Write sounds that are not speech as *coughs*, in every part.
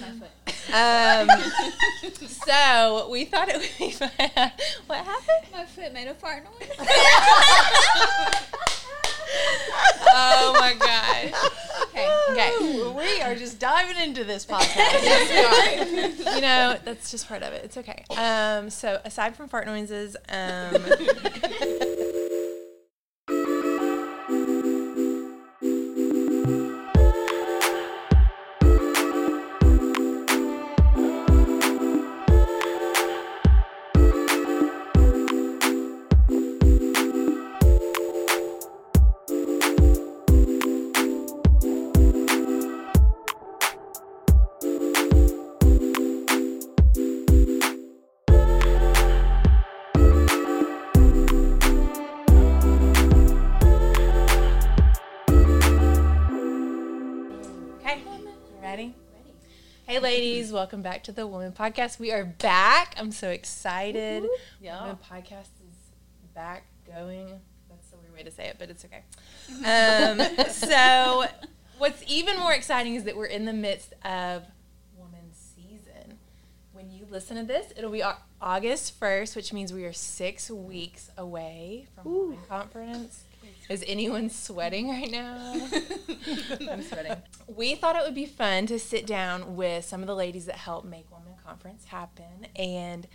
my foot. Um, so we thought it would be fun. *laughs* What happened? My foot made a fart noise. *laughs* Oh my gosh. Okay. Okay. We are just diving into this podcast. Yes, we are. You know, that's just part of it. It's okay. Um, so aside from fart noises, um, Hey, ladies, welcome back to the Woman Podcast. We are back. I'm so excited. Yeah. Woman Podcast is back going. That's a weird way to say it, but it's okay. Um, *laughs* so, what's even more exciting is that we're in the midst of Woman Season. When you listen to this, it'll be August 1st, which means we are six weeks away from Woman Conference. Is anyone sweating right now? *laughs* I'm sweating. We thought it would be fun to sit down with some of the ladies that help make Woman Conference happen. And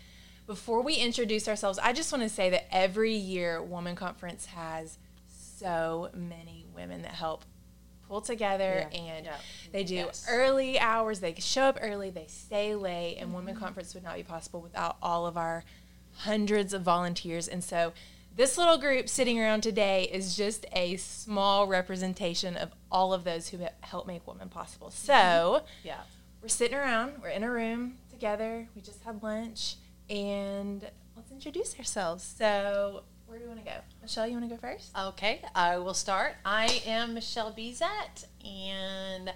before we introduce ourselves, I just want to say that every year Woman Conference has so many women that help pull together and Yeah. they do Yes. early hours, they show up early, they stay late, and Woman mm-hmm. Conference would not be possible without all of our hundreds of volunteers. And so this little group sitting around today is just a small representation of all of those who help make women possible. Mm-hmm. So Yeah. we're sitting around, we're in a room together, we just had lunch, and let's introduce ourselves. So where do you want to go? Michelle, you want to go first? Okay, I will start. I am Michelle Bezet, and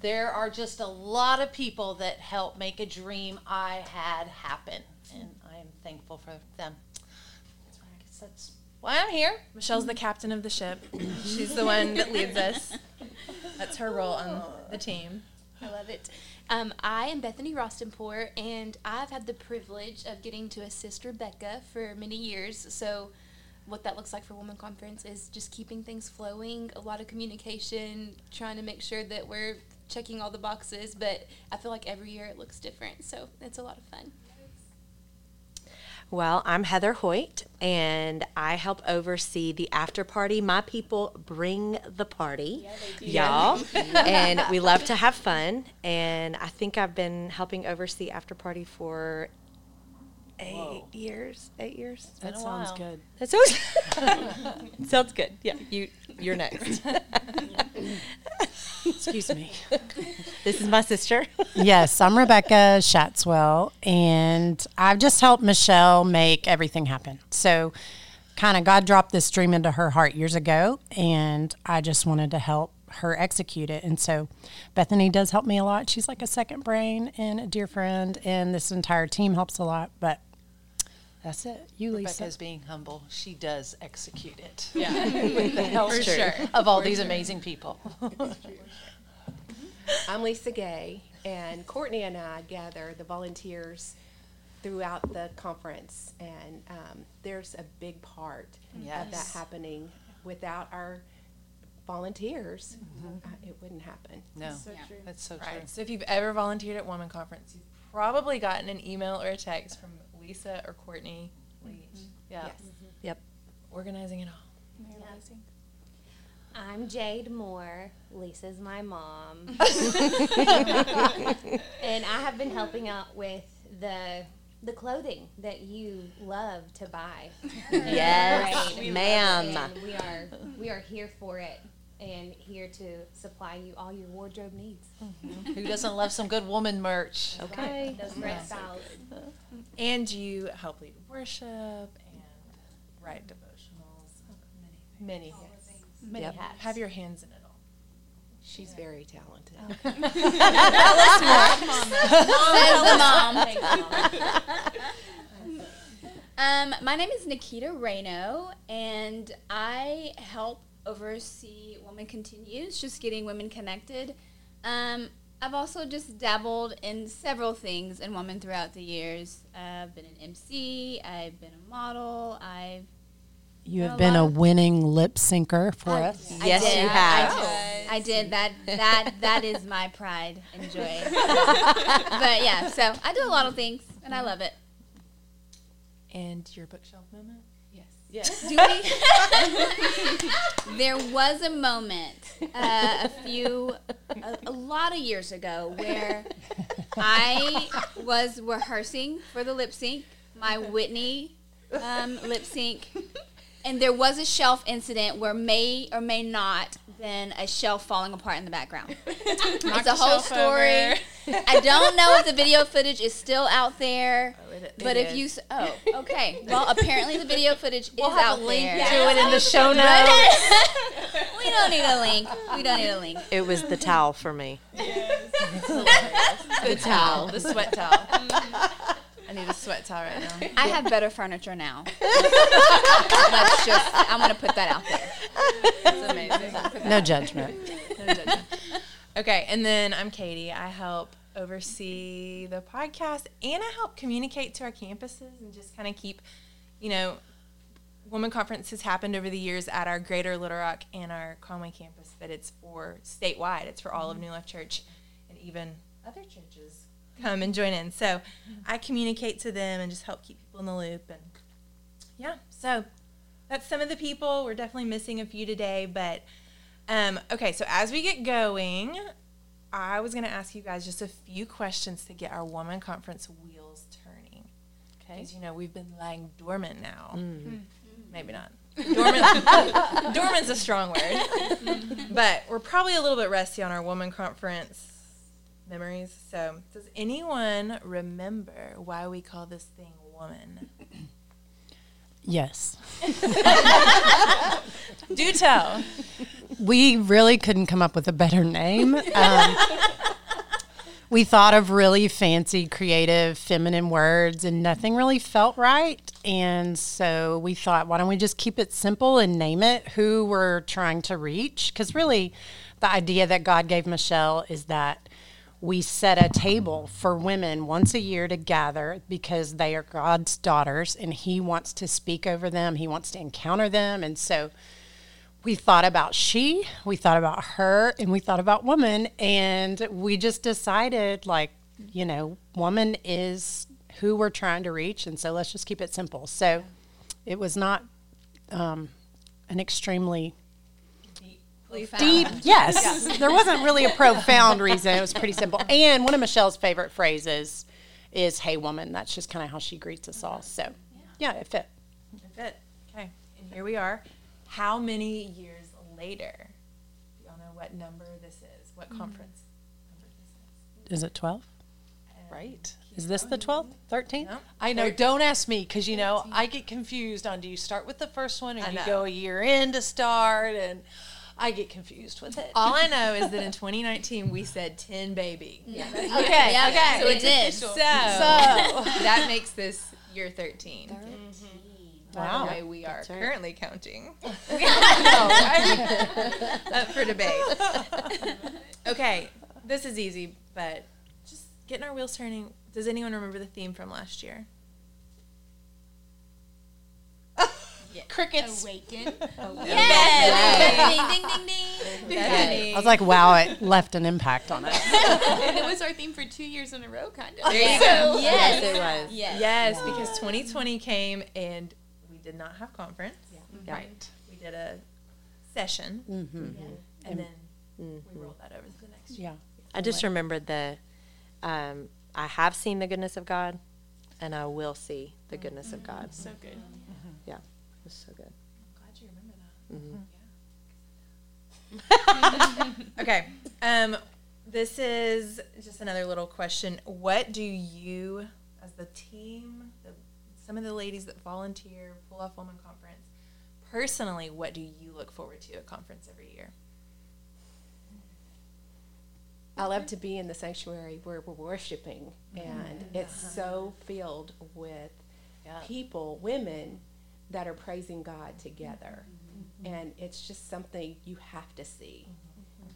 there are just a lot of people that help make a dream I had happen, and I am thankful for them. That's why I'm here. Michelle's the captain of the ship. She's the one that leads us. That's her role on the team. I love it. Um, I am Bethany Rostenpour, and I've had the privilege of getting to assist Rebecca for many years. So, what that looks like for Women Conference is just keeping things flowing, a lot of communication, trying to make sure that we're checking all the boxes. But I feel like every year it looks different, so it's a lot of fun. Well, I'm Heather Hoyt, and I help oversee the after party. My people bring the party, y'all, *laughs* and we love to have fun. And I think I've been helping oversee after party for eight Whoa. years. Eight years. That sounds while. good. *laughs* That sounds good. *laughs* sounds good. Yeah, you you're next. Excuse me. *laughs* this is my sister. *laughs* yes, I'm Rebecca Shatswell, and I've just helped Michelle make everything happen. So, kind of, God dropped this dream into her heart years ago, and I just wanted to help her execute it. And so, Bethany does help me a lot. She's like a second brain and a dear friend, and this entire team helps a lot. But that's it. You, Lisa. Rebecca's being humble. She does execute it. Yeah. *laughs* With the help For sure. of all these amazing people. *laughs* I'm Lisa Gay, and Courtney and I gather the volunteers throughout the conference, and um, there's a big part of that happening. Without our volunteers, uh, it wouldn't happen. No, that's so true. Right. So if you've ever volunteered at Woman Conference, you've probably gotten an email or a text from Lisa or Courtney Leach Yeah. Yes. Yep. organizing it all. I'm Jade Moore. Lisa's my mom. *laughs* *laughs* and I have been helping out with the the clothing that you love to buy. *laughs* Yes, Right. ma'am. And we are we are here for it and here to supply you all your wardrobe needs. Mm-hmm. Who doesn't love some good woman merch? Okay. Those great styles. And you help lead worship and write devotionals. Many, many, Many Yep. hats. have your hands in it all. She's very talented. *laughs* Tell Says the mom. Mom. Um, my name is Nikita Reno, and I help oversee Women Continues, just getting women connected. Um, I've also just dabbled in several things in woman throughout the years. Uh, I've been an MC. I've been a model. I've You A have been a winning lip syncer for us. I Yes, did. you I have. did. I did that. That that is my pride and joy. *laughs* but yeah, so I do a lot of things, and I love it. And your bookshelf moment? Yes. Do we? *laughs* there was a moment, uh, a few, a, a lot of years ago, where I was rehearsing for the lip sync, my Whitney um, lip sync, and there was a shelf incident where may or may not been a shelf falling apart in the background. *laughs* it's a whole story. I don't know if the video footage is still out there. Oh, it- but it if is. you oh okay well apparently the video footage We'll is have out a link there. to it in the show notes. *laughs* we don't need a link. We don't need a link. It was the towel for me. Yes. *laughs* The towel, the sweat towel. I need a sweat towel right now. I have better furniture now. *laughs* Let's just. I'm gonna put that out there. It's *laughs* amazing. No judgment. *laughs* No judgment. Okay, and then I'm Katie. I help oversee the podcast and I help communicate to our campuses and just kind of keep, you know, woman conference has happened over the years at our Greater Little Rock and our Conway campus, but it's for statewide. It's for all of mm-hmm. New Life Church and even other churches come and join in. So I communicate to them and just help keep people in the loop. And yeah, so that's some of the people. We're definitely missing a few today, but um, okay. So as we get going, I was going to ask you guys just a few questions to get our woman conference wheels turning. Okay. Because you know we've been lying dormant now. Maybe not. Dormant. *laughs* dormant's a strong word, *laughs* but we're probably a little bit rusty on our woman conference memories. So, does anyone remember why we call this thing woman? Yes. *laughs* Do tell. We really couldn't come up with a better name. Um, we thought of really fancy, creative, feminine words, and nothing really felt right. And so we thought, why don't we just keep it simple and name it who we're trying to reach? Because really, the idea that God gave Michelle is that we set a table for women once a year to gather because they are God's daughters and He wants to speak over them, He wants to encounter them. And so we thought about she, we thought about her, and we thought about woman. And we just decided, like, you know, woman is who we're trying to reach. And so let's just keep it simple. So it was not um, an extremely deep, *laughs* yes. There wasn't really a profound reason. It was pretty simple. And one of Michelle's favorite phrases is, hey, woman. That's just kind of how she greets us all. So, yeah, it fit. That's it. Okay. And here we are. How many years later? Do y'all know what number this is? What mm. conference number this is? Is it 12? Right. Is this the 12th? 13th? No? I know. Don't ask me because you know I get confused on do you start with the first one or do you go a year in to start, and I get confused with it. All I *laughs* know is that in 2019 we said 10 baby. Okay. Yeah, Okay. so it did. So, So that makes this year 13. By mm-hmm. Wow. the way, we are right. currently counting. *laughs* *laughs* Up for debate. okay, this is easy, but just getting our wheels turning. Does anyone remember the theme from last year? Crickets. *laughs* Awaken. Yes. Ding ding ding ding. Bethany. I was like, wow, it left an impact on us. *laughs* and it was our theme for two years in a row, kind of. There you go. *laughs* Yes. it was. Yes. Yes, because 2020 came and we did not have conference. Yeah. Right. We did a session, hmm and then Mhm. we rolled that over to the next year. Yeah. I just remembered the, um, I have seen the goodness of God, and I will see the goodness of God. So good. Yeah, it was so good. Glad you remember that. Yeah. *laughs* okay. Um, this is just another little question. What do you, as the team, the, some of the ladies that volunteer, pull off woman conference, personally, what do you look forward to at conference every year? I love to be in the sanctuary where we're worshiping, and it's so filled with Yeah. people, women, that are praising God together, and it's just something you have to see.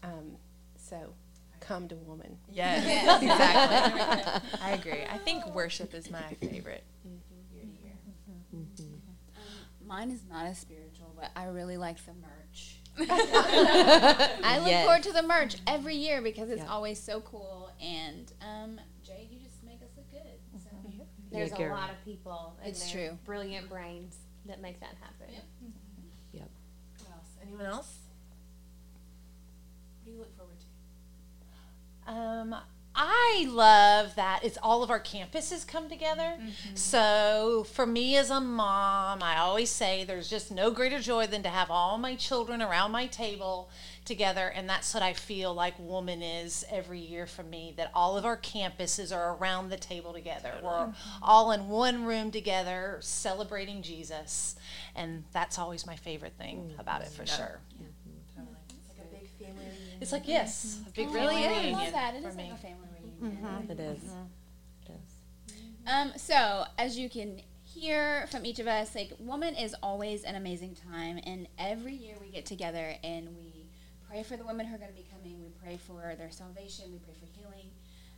Um, so come to woman. Yes, exactly. *laughs* I agree. I think worship is my favorite year to year. Mine is not as spiritual, but I really like the merch. *laughs* I look Yes. forward to the merch every year because it's Yeah. always so cool. And um, Jade, you just make us look good. So. There's Yeah, a lot of people. and It's true. Brilliant brains that make that happen. Yep. What else? Anyone else? What do you look forward to? Um, I love that it's all of our campuses come together. Mm-hmm. So for me as a mom, I always say there's just no greater joy than to have all my children around my table together, and that's what I feel like Woman is every year for me. That all of our campuses are around the table together. We're mm-hmm. all in one room together celebrating Jesus, and that's always my favorite thing mm-hmm. about it for sure. It's like a big family. It's like yes, a big oh, Really, family I love that. It for me. like a family reunion. It is. It is. Um, so as you can hear from each of us, like woman is always an amazing time, and every year we get together and we pray for the women who are going to be coming. We pray for their salvation. We pray for healing.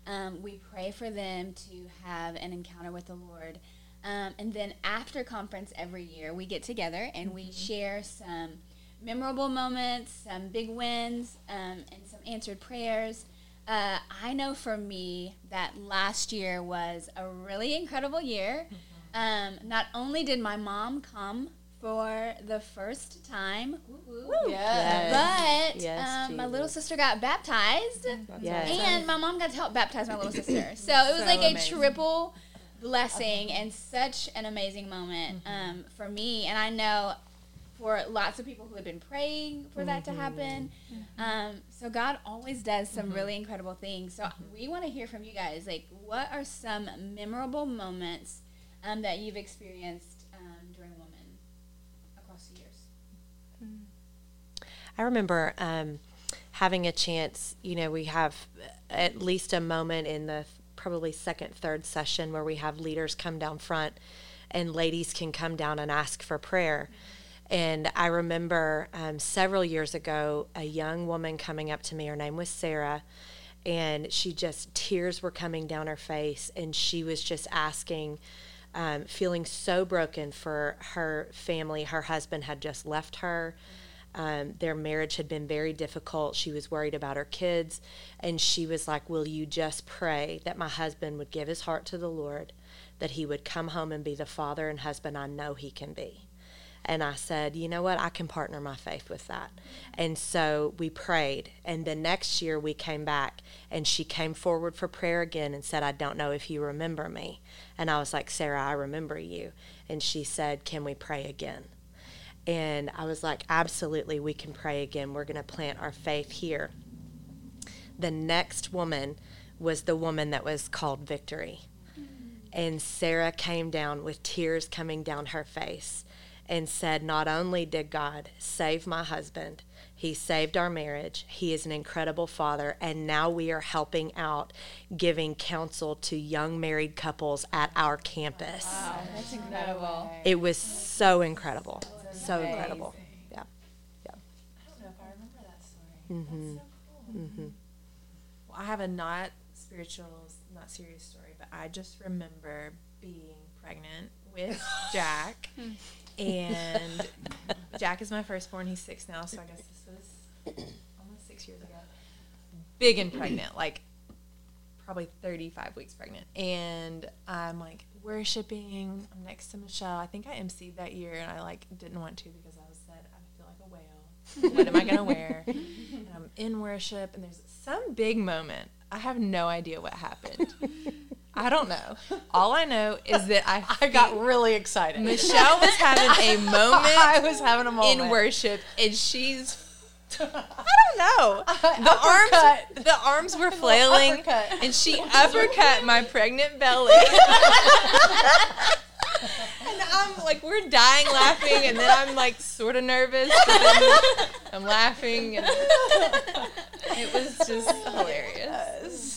Um, we pray for them to have an encounter with the Lord. Um, and then after conference every year, we get together and we share some memorable moments, some big wins, um, and some answered prayers. Uh, I know for me that last year was a really incredible year. Um, not only did my mom come for the first time, woo-woo, Yes. but Yes, um, my little sister got baptized, Yes. and my mom got to help baptize my little sister. *coughs* So it was So like a amazing. triple blessing and such an amazing moment um, for me. And I know for lots of people who have been praying for that to happen. Um, so God always does some really incredible things. So we want to hear from you guys. Like, what are some memorable moments um, that you've experienced um, during Woman across the years? I remember um, having a chance, you know, we have at least a moment in the probably second, third session where we have leaders come down front and ladies can come down and ask for prayer. And I remember um, several years ago, a young woman coming up to me. Her name was Sarah. And she just, tears were coming down her face. And she was just asking, um, feeling so broken for her family. Her husband had just left her. Um, their marriage had been very difficult. She was worried about her kids. And she was like, Will you just pray that my husband would give his heart to the Lord, that he would come home and be the father and husband I know he can be? And I said, you know what? I can partner my faith with that. And so we prayed. And the next year we came back and she came forward for prayer again and said, I don't know if you remember me. And I was like, Sarah, I remember you. And she said, Can we pray again? And I was like, Absolutely, we can pray again. We're going to plant our faith here. The next woman was the woman that was called Victory. And Sarah came down with tears coming down her face and said, Not only did God save my husband, he saved our marriage. He is an incredible father. And now we are helping out, giving counsel to young married couples at our campus. Wow, That's incredible. It was so incredible. So incredible. Yeah. Yeah. I don't know if I remember that story. That's mm-hmm, so cool. Mm-hmm. Well, I have a not spiritual, not serious story, but I just remember being pregnant with *laughs* Jack, hmm. And Jack is my firstborn. He's six now, so I guess this was almost six years ago. Big and pregnant, like probably 35 weeks pregnant. And I'm like worshiping. I'm next to Michelle. I think I emceed that year and I like didn't want to because I was said I feel like a whale. What am I going to wear? And I'm in worship and there's some big moment. I have no idea what happened. I don't know. All I know is that I, *laughs* I got really excited. Michelle was having a moment *laughs* I was having a moment. in worship and she's *laughs* I don't know. The arms the arms were flailing and she uppercut my pregnant belly. and I'm like we're dying laughing and then I'm like sort of nervous I'm laughing and it was just hilarious.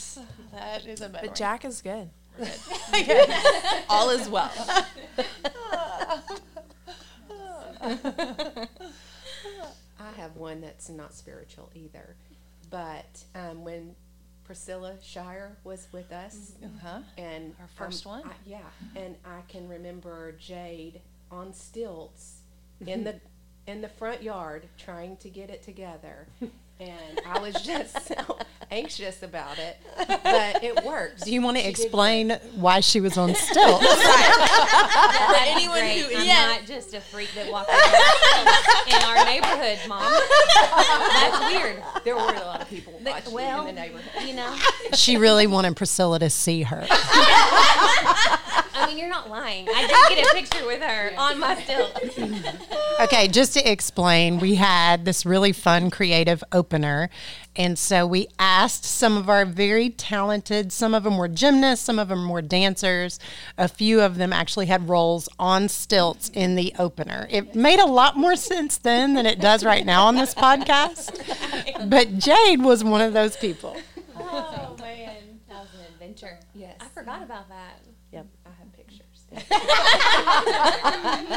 Yes. That is a memory. But Jack is good. We're good. *laughs* *laughs* *laughs* All is well. I have one that's not spiritual either. But um, when Priscilla Shirer was with us, Uh-huh. and Our first um, one. I- yeah, and I can remember Jade on stilts in the in the front yard trying to get it together, and I was just so anxious about it, *laughs* but it works. Do you want to She explain why she was on stilts? *laughs* For anyone great. who- I'm yeah. not just a freak that walks around in our neighborhood, mom. That's weird. There were a lot of people watching well, in the neighborhood. You know, she really wanted Priscilla to see her. *laughs* I mean, you're not lying. I did get a *laughs* picture with her on my stilt. *laughs* Okay, just to explain, we had this really fun creative opener. And so we asked some of our very talented, some of them were gymnasts, some of them were dancers. A few of them actually had roles on stilts in the opener. It made a lot more sense then than it does right now on this podcast. But Jade was one of those people. Oh man, that was an adventure. Yes. I forgot about that. I have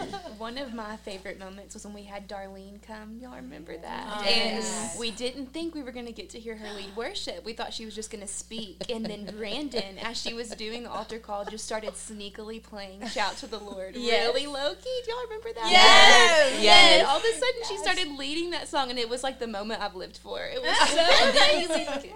pictures. One of my favorite moments was when we had Darlene come. Y'all remember that? Oh, and yes. we didn't think we were going to get to hear her lead worship. We thought she was just going to speak. And then *laughs* Brandon, as she was doing the altar call, just started sneakily playing Shout to the Lord Yes. really low key. Do y'all remember that? Yes. And Yes. all of a sudden, she started leading that song, and it was like the moment I've lived for. It was *laughs* so amazing.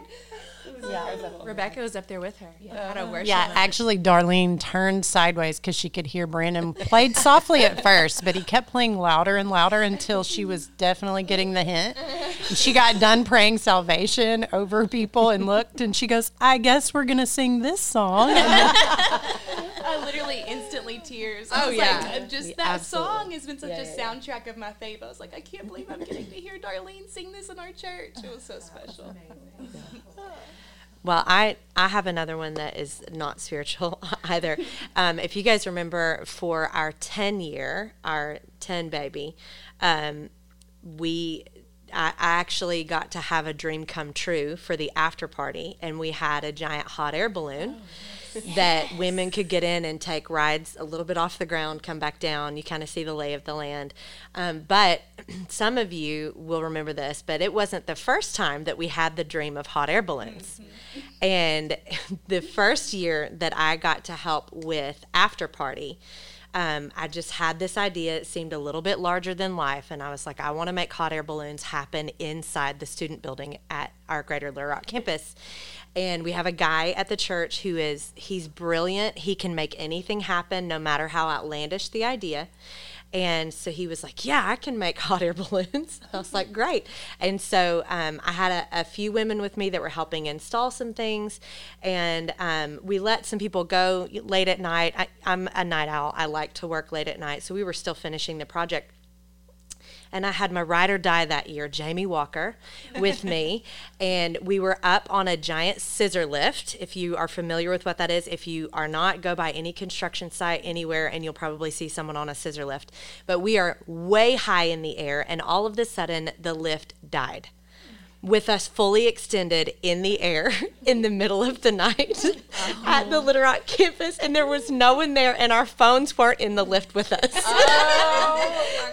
Yeah, Rebecca was up there with her. How to worship. Yeah, actually, Darlene turned sideways because she could hear Brandon played softly at *laughs* first, but he kept playing louder and louder until she was definitely getting the hint. And she got done praying salvation over people and looked, and she goes, "I guess we're gonna sing this song." *laughs* I *laughs* literally instantly tears. I Oh, was yeah. like, just Yeah, that absolutely. song has been such Yeah, a yeah, yeah. soundtrack of my faith. I was like, I can't believe I'm getting to hear Darlene sing this in our church. It was so special. *laughs* Well, I, I have another one that is not spiritual *laughs* either. Um, if you guys remember, for our 10 year, our 10 baby, um, we I, I actually got to have a dream come true for the after party, and we had a giant hot air balloon that women could get in and take rides a little bit off the ground, come back down. You kind of see the lay of the land. Um, but *clears throat* some of you will remember this, but it wasn't the first time that we had the dream of hot air balloons. And *laughs* the first year that I got to help with after party, um, I just had this idea. It seemed a little bit larger than life, and I was like, I want to make hot air balloons happen inside the student building at our Greater Little Rock campus. And we have a guy at the church who is he's brilliant. He can make anything happen, no matter how outlandish the idea. And so he was like, Yeah, I can make *laughs* hot air balloons. I was like, Great. And so um, I had a, a few women with me that were helping install some things. And um, we let some people go late at night. I, I'm a night owl, I like to work late at night. So we were still finishing the project and I had my ride or die that year, Jamie Walker, with me, *laughs* and we were up on a giant scissor lift. If you are familiar with what that is, if you are not, go by any construction site anywhere, and you'll probably see someone on a scissor lift. But we are way high in the air, and all of a sudden, the lift died. With us fully extended in the air *laughs* in the middle of the night *laughs* at the Little Rock campus, and there was no one there, and our phones weren't in the lift with us.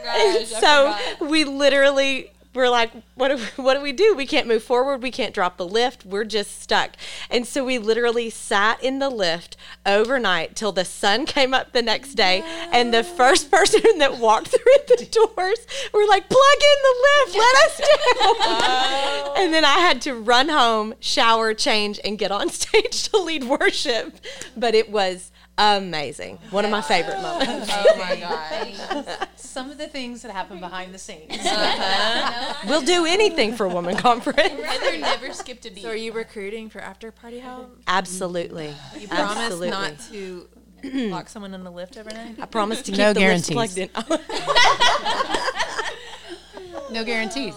And *laughs* so we literally were like, what do, we, *laughs* what do we do? We can't move forward. We can't drop the lift. We're just stuck. And so we literally sat in the lift overnight till the sun *laughs* came up the next day. And the first person that walked *laughs* through the doors we're like, plug in the lift. Let us down. And then I had to run home, shower, change, and get on stage to lead worship. But it was amazing. One of my favorite oh moments. Oh my gosh. Some of the things that happen behind the scenes. *laughs* Uh-huh. *laughs* We'll do anything for a Woman *laughs* Conference. Heather never skipped a beat. So are you recruiting for after party help? Absolutely. You promise Absolutely. not to *clears throat* lock someone in the lift overnight? I promise to keep No the lips guarantees. plugged in. no guarantees.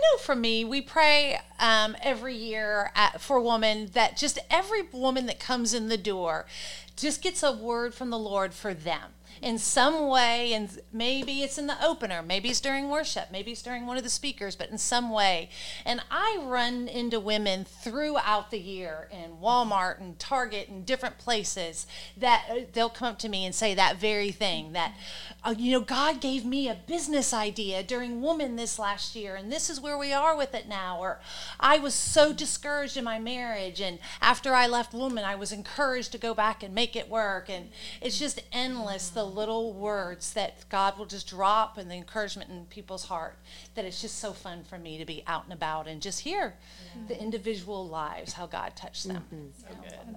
Know for me, we pray um, every year at, for women that just every woman that comes in the door just gets a word from the Lord for them. In some way, and maybe it's in the opener, maybe it's during worship, maybe it's during one of the speakers, but in some way. And I run into women throughout the year in Walmart and Target and different places that uh, they'll come up to me and say that very thing that, uh, you know, God gave me a business idea during Woman this last year, and this is where we are with it now. Or I was so discouraged in my marriage, and after I left Woman, I was encouraged to go back and make it work. And it's just endless the little words that God will just drop and the encouragement in people's heart that it's just so fun for me to be out and about and just hear the individual lives, how God touched them. Mm-hmm. So good.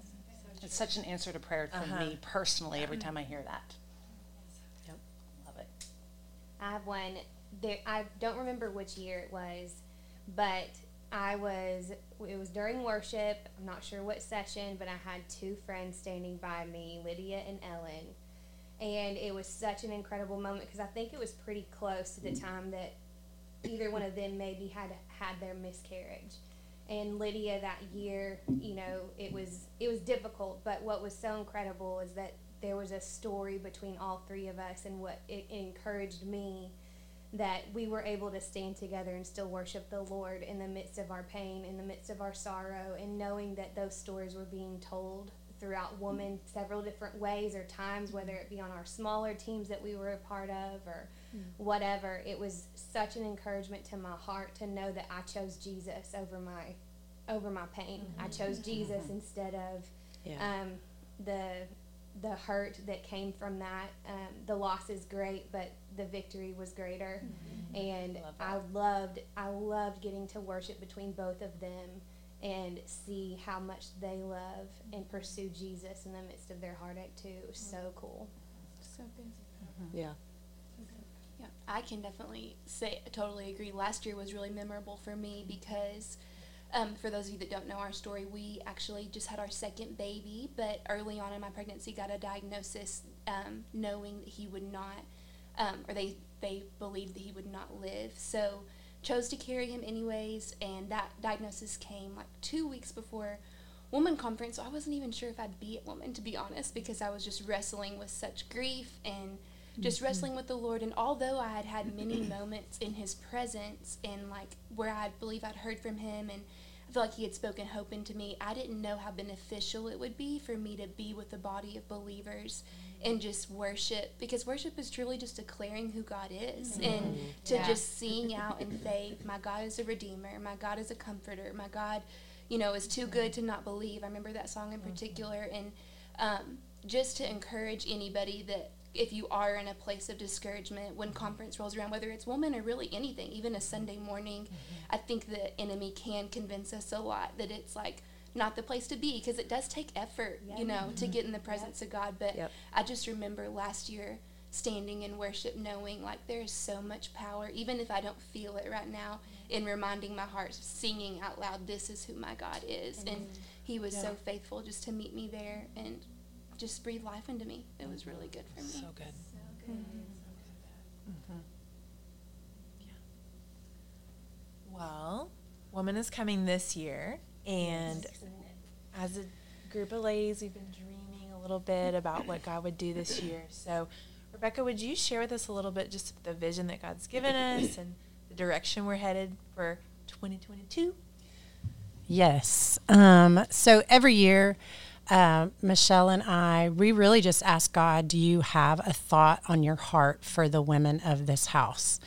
It's such an answer to prayer for me uh-huh. personally every uh-huh. time I hear that. Yep. Love it. I have one. There, I don't remember which year it was, but I was. It was during worship. I'm not sure what session, but I had two friends standing by me, Lydia and Ellen, and it was such an incredible moment because I think it was pretty close to the mm. time that either one of them maybe had had their miscarriage. And Lydia that year, you know, it was it was difficult, but what was so incredible is that there was a story between all three of us and what it encouraged me that we were able to stand together and still worship the Lord in the midst of our pain, in the midst of our sorrow, and knowing that those stories were being told throughout Woman several different ways or times, whether it be on our smaller teams that we were a part of or hmm. whatever. It was such an encouragement to my heart to know that I chose Jesus over my over my pain. I mm-hmm. chose mm-hmm. Jesus mm-hmm. instead of Yeah. um, the the hurt that came from that. Um, the loss is great, but the victory was greater. And Love I loved I loved getting to worship between both of them and see how much they love and pursue Jesus in the midst of their heartache too. It was so cool. So good. Yeah. Yeah, I can definitely say totally agree. Last year was really memorable for me because, um, for those of you that don't know our story, we actually just had our second baby, but early on in my pregnancy, got a diagnosis um, knowing that he would not, um, or they they believed that he would not live. So chose to carry him anyways, and that diagnosis came like two weeks before woman conference. So I wasn't even sure if I'd be at woman to be honest, because I was just wrestling with such grief and just mm-hmm. wrestling with the Lord. And although I had had many *clears throat* moments in His presence and like where I believe I'd heard from Him and I feel like He had spoken hope into me, I didn't know how beneficial it would be for me to be with a body of believers and just worship because worship is truly just declaring who God is mm-hmm. and to Yeah. just sing out in faith, my God is a redeemer, my God is a comforter, my God, you know, is too good to not believe. I remember that song in mm-hmm. particular and um, just to encourage anybody that if you are in a place of discouragement when mm-hmm. conference rolls around, whether it's woman or really anything, even a Sunday morning, I think the enemy can convince us a lot that it's like not the place to be because it does take effort, you know, to get in the presence of God. But Yep. I just remember last year standing in worship knowing like there is so much power, even if I don't feel it right now, in reminding my heart, singing out loud, this is who my God is. And he was so faithful just to meet me there and just breathe life into me. It was really good for me. So good. So good mhm. Well, Woman is coming this year, and as a group of ladies, we've been dreaming a little bit about what God would do this year. So, Rebecca, would you share with us a little bit just the vision that God's given us and the direction we're headed for 2022? Yes. Um, so every year, uh, Michelle and I, we really just ask God, do you have a thought on your heart for the women of this house?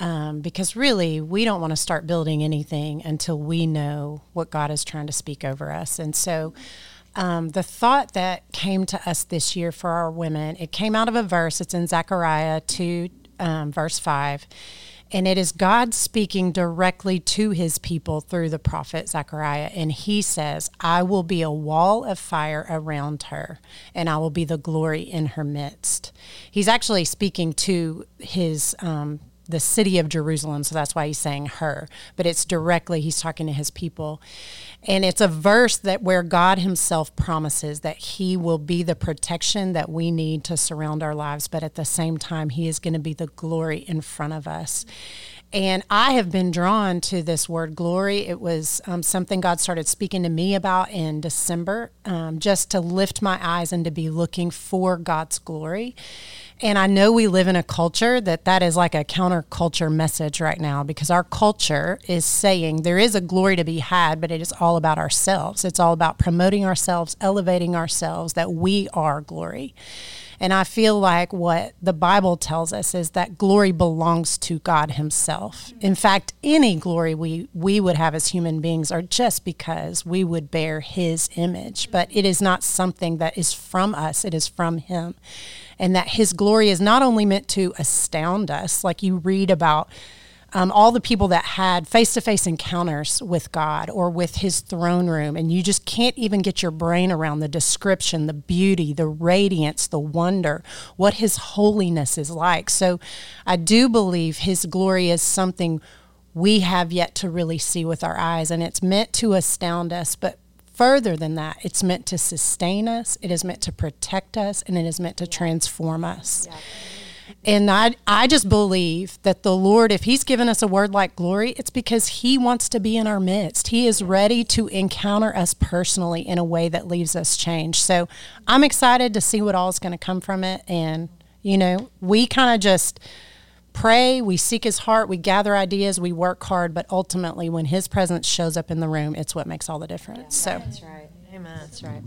Um, because really, we don't want to start building anything until we know what God is trying to speak over us. And so, um, the thought that came to us this year for our women, it came out of a verse. It's in Zechariah 2, um, verse 5. And it is God speaking directly to his people through the prophet Zechariah. And he says, I will be a wall of fire around her, and I will be the glory in her midst. He's actually speaking to his. Um, the city of Jerusalem, so that's why he's saying her, but it's directly he's talking to his people. And it's a verse that where God himself promises that he will be the protection that we need to surround our lives, but at the same time he is going to be the glory in front of us. And I have been drawn to this word glory. It was um, something God started speaking to me about in December, um, just to lift my eyes and to be looking for God's glory. And I know we live in a culture that that is like a counterculture message right now because our culture is saying there is a glory to be had, but it is all about ourselves. It's all about promoting ourselves, elevating ourselves, that we are glory. And I feel like what the Bible tells us is that glory belongs to God Himself. In fact, any glory we, we would have as human beings are just because we would bear His image. But it is not something that is from us, it is from Him. And that His glory is not only meant to astound us, like you read about um, all the people that had face to face encounters with God or with his throne room, and you just can't even get your brain around the description, the beauty, the radiance, the wonder, what his holiness is like. So I do believe his glory is something we have yet to really see with our eyes, and it's meant to astound us, but further than that, it's meant to sustain us, it is meant to protect us, and it is meant to transform us. Yeah. And I, I just believe that the Lord, if He's given us a word like glory, it's because He wants to be in our midst. He is ready to encounter us personally in a way that leaves us changed. So I'm excited to see what all is going to come from it. And, you know, we kind of just pray, we seek His heart, we gather ideas, we work hard, but ultimately, when His presence shows up in the room, it's what makes all the difference. so that's right. Amen. That's right.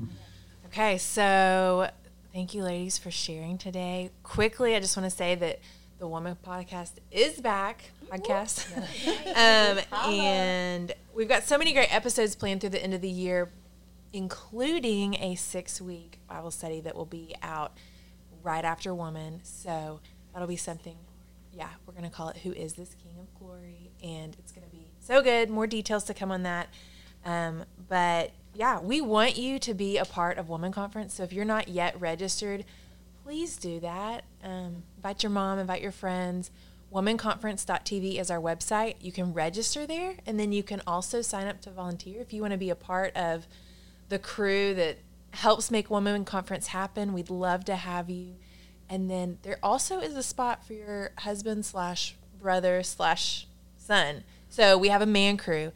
Okay, so Thank you, ladies, for sharing today. Quickly, I just want to say that the Woman Podcast is back. Podcast, *laughs* um, and we've got so many great episodes planned through the end of the year, including a six-week Bible study that will be out right after Woman. So that'll be something. Yeah, we're gonna call it "Who Is This King of Glory?" and it's gonna be so good. More details to come on that. Um, but yeah, we want you to be a part of Woman Conference. So if you're not yet registered, please do that. Um, invite your mom, invite your friends. WomanConference.tv is our website. You can register there, and then you can also sign up to volunteer if you want to be a part of the crew that helps make Woman Conference happen. We'd love to have you. And then there also is a spot for your husband slash brother slash son. So we have a man crew,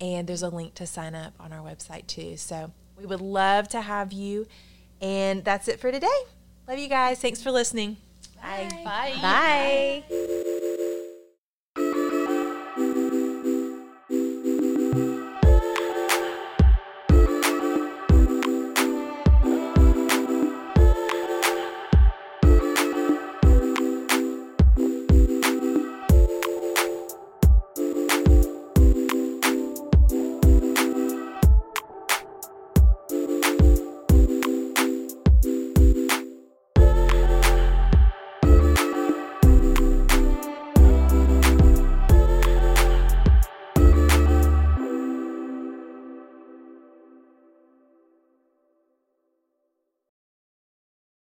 and there's a link to sign up on our website too. So we would love to have you. And that's it for today. Love you guys. Thanks for listening. Bye. Bye. Bye. Bye.